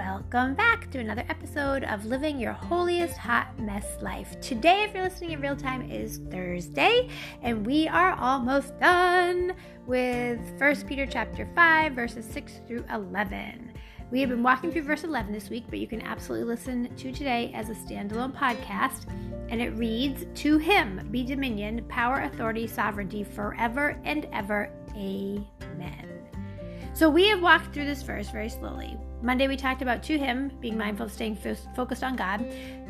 welcome back to another episode of Living Your Holiest Hot Mess Life. Today, if you're listening in real time, is Thursday, and we are almost done with 1 Peter chapter 5, verses 6 through 11. We have been walking through verse 11 this week, but you can absolutely listen to today as a standalone podcast. And it reads To him be dominion, power, authority, sovereignty forever and ever. Amen. So we have walked through this verse very slowly. Monday we talked about to him, being mindful of staying focused on God.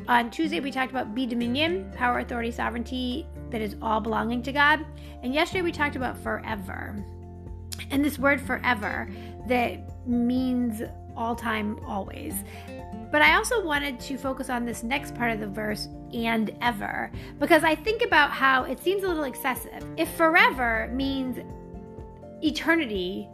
On Tuesday we talked about be dominion, power, authority, sovereignty that is all belonging to God. And yesterday we talked about forever. And this word forever that means all time, always. But I also wanted to focus on this next part of the verse, and ever, because I think about how it seems a little excessive. If forever means eternity,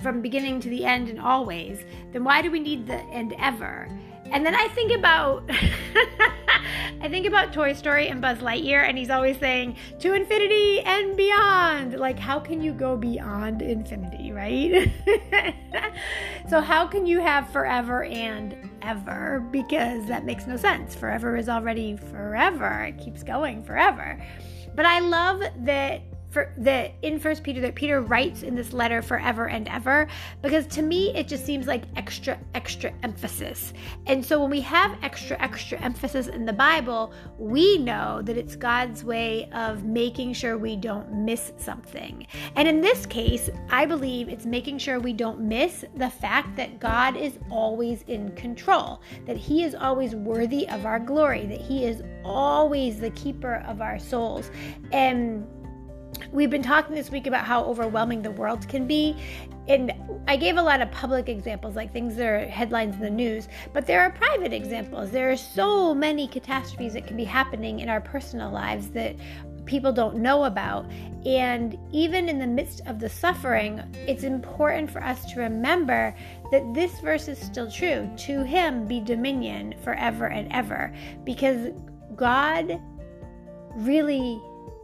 from beginning to the end and always, then why do we need the and ever? And then I think about I think about Toy Story and Buzz Lightyear and he's always saying to infinity and beyond. Like how can you go beyond infinity, right? so how can you have forever and ever because that makes no sense. Forever is already forever. It keeps going forever. But I love that for the in first peter that peter writes in this letter forever and ever because to me it just seems like extra extra emphasis. And so when we have extra extra emphasis in the bible we know that it's god's way of making sure we don't miss something. And in this case i believe it's making sure we don't miss the fact that god is always in control that he is always worthy of our glory that he is always the keeper of our souls. And We've been talking this week about how overwhelming the world can be. And I gave a lot of public examples, like things that are headlines in the news, but there are private examples. There are so many catastrophes that can be happening in our personal lives that people don't know about. And even in the midst of the suffering, it's important for us to remember that this verse is still true. To him be dominion forever and ever, because God really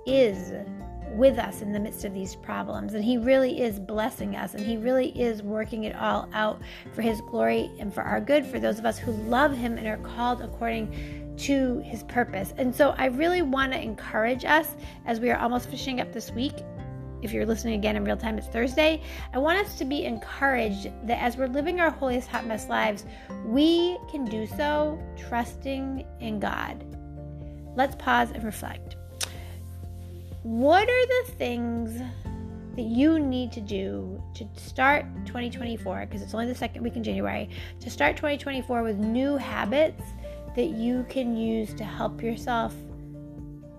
is with us in the midst of these problems. And He really is blessing us and He really is working it all out for His glory and for our good, for those of us who love Him and are called according to His purpose. And so I really want to encourage us as we are almost finishing up this week. If you're listening again in real time, it's Thursday. I want us to be encouraged that as we're living our holiest hot mess lives, we can do so trusting in God. Let's pause and reflect. What are the things that you need to do to start 2024? Because it's only the second week in January, to start 2024 with new habits that you can use to help yourself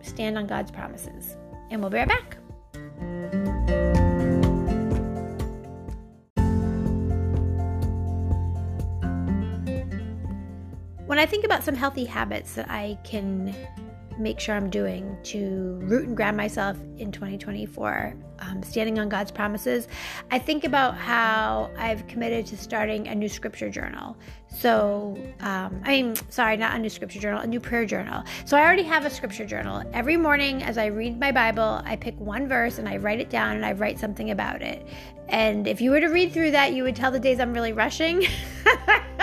stand on God's promises. And we'll be right back. When I think about some healthy habits that I can make sure I'm doing to root and ground myself in 2024, um, standing on God's promises, I think about how I've committed to starting a new scripture journal. So, um, I mean, sorry, not a new scripture journal, a new prayer journal. So, I already have a scripture journal. Every morning as I read my Bible, I pick one verse and I write it down and I write something about it. And if you were to read through that, you would tell the days I'm really rushing.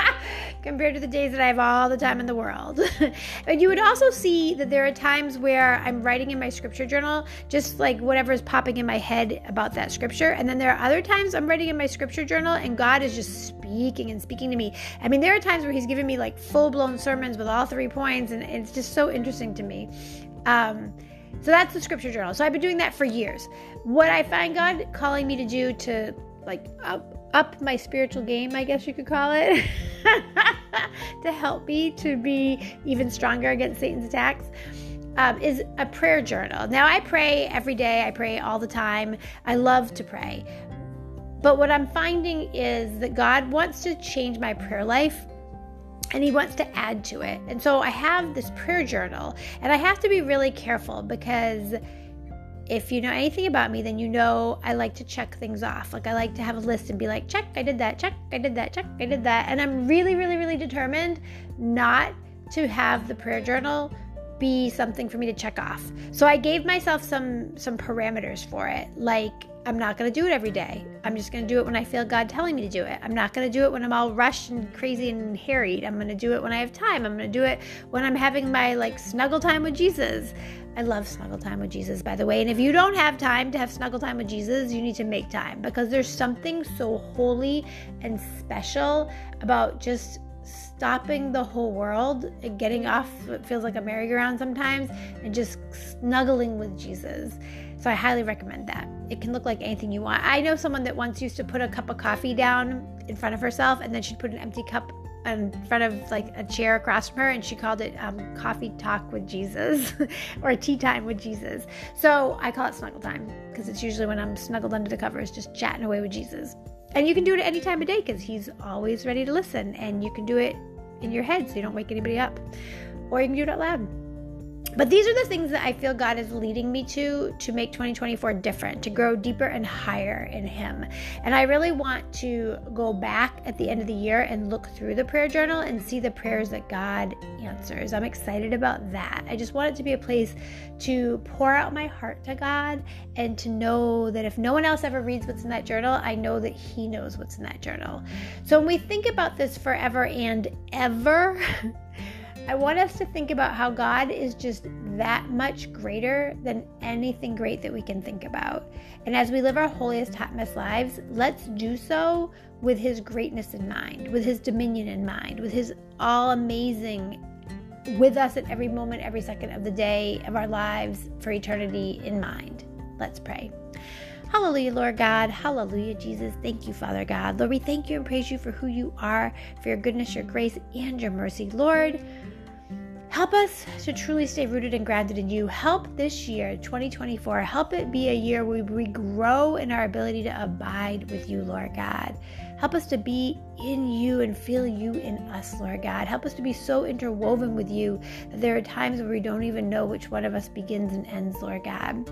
compared to the days that I have all the time in the world. and you would also see that there are times where I'm writing in my scripture journal just like whatever is popping in my head about that scripture. And then there are other times I'm writing in my scripture journal and God is just speaking and speaking to me. I mean, there are times where He's giving me like full blown sermons with all three points, and it's just so interesting to me. Um, so that's the scripture journal. So I've been doing that for years. What I find God calling me to do to like up up my spiritual game, I guess you could call it, to help me to be even stronger against Satan's attacks. Um, is a prayer journal. Now, I pray every day, I pray all the time. I love to pray. But what I'm finding is that God wants to change my prayer life and he wants to add to it. And so I have this prayer journal, and I have to be really careful because if you know anything about me, then you know I like to check things off. Like I like to have a list and be like, check, I did that, check, I did that, check, I did that. And I'm really, really, really determined not to have the prayer journal be something for me to check off. So I gave myself some some parameters for it. Like I'm not going to do it every day. I'm just going to do it when I feel God telling me to do it. I'm not going to do it when I'm all rushed and crazy and harried. I'm going to do it when I have time. I'm going to do it when I'm having my like snuggle time with Jesus. I love snuggle time with Jesus, by the way. And if you don't have time to have snuggle time with Jesus, you need to make time because there's something so holy and special about just stopping the whole world and getting off what feels like a merry-go-round sometimes and just snuggling with Jesus. So I highly recommend that. It can look like anything you want. I know someone that once used to put a cup of coffee down in front of herself and then she'd put an empty cup in front of like a chair across from her and she called it um, coffee talk with jesus or tea time with jesus. So i call it snuggle time because it's usually when i'm snuggled under the covers just chatting away with jesus. And you can do it at any time of day because he's always ready to listen and you can do it in your head so you don't wake anybody up. Or you can do it out loud but these are the things that I feel God is leading me to to make 2024 different, to grow deeper and higher in Him. And I really want to go back at the end of the year and look through the prayer journal and see the prayers that God answers. I'm excited about that. I just want it to be a place to pour out my heart to God and to know that if no one else ever reads what's in that journal, I know that He knows what's in that journal. So when we think about this forever and ever, I want us to think about how God is just that much greater than anything great that we can think about. And as we live our holiest, hotmess lives, let's do so with His greatness in mind, with His dominion in mind, with His all amazing with us at every moment, every second of the day of our lives for eternity in mind. Let's pray. Hallelujah, Lord God. Hallelujah, Jesus. Thank you, Father God. Lord, we thank you and praise you for who you are, for your goodness, your grace, and your mercy. Lord, Help us to truly stay rooted and grounded in you. Help this year, 2024, help it be a year where we grow in our ability to abide with you, Lord God. Help us to be in you and feel you in us, Lord God. Help us to be so interwoven with you that there are times where we don't even know which one of us begins and ends, Lord God.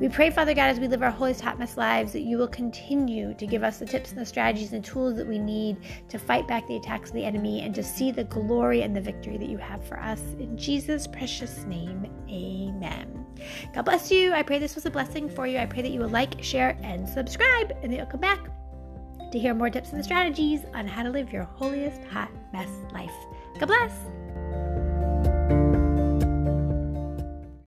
We pray, Father God, as we live our holiest, hot mess lives, that you will continue to give us the tips and the strategies and tools that we need to fight back the attacks of the enemy and to see the glory and the victory that you have for us. In Jesus' precious name, amen. God bless you. I pray this was a blessing for you. I pray that you will like, share, and subscribe, and that you'll come back to hear more tips and strategies on how to live your holiest hot mess life. God bless.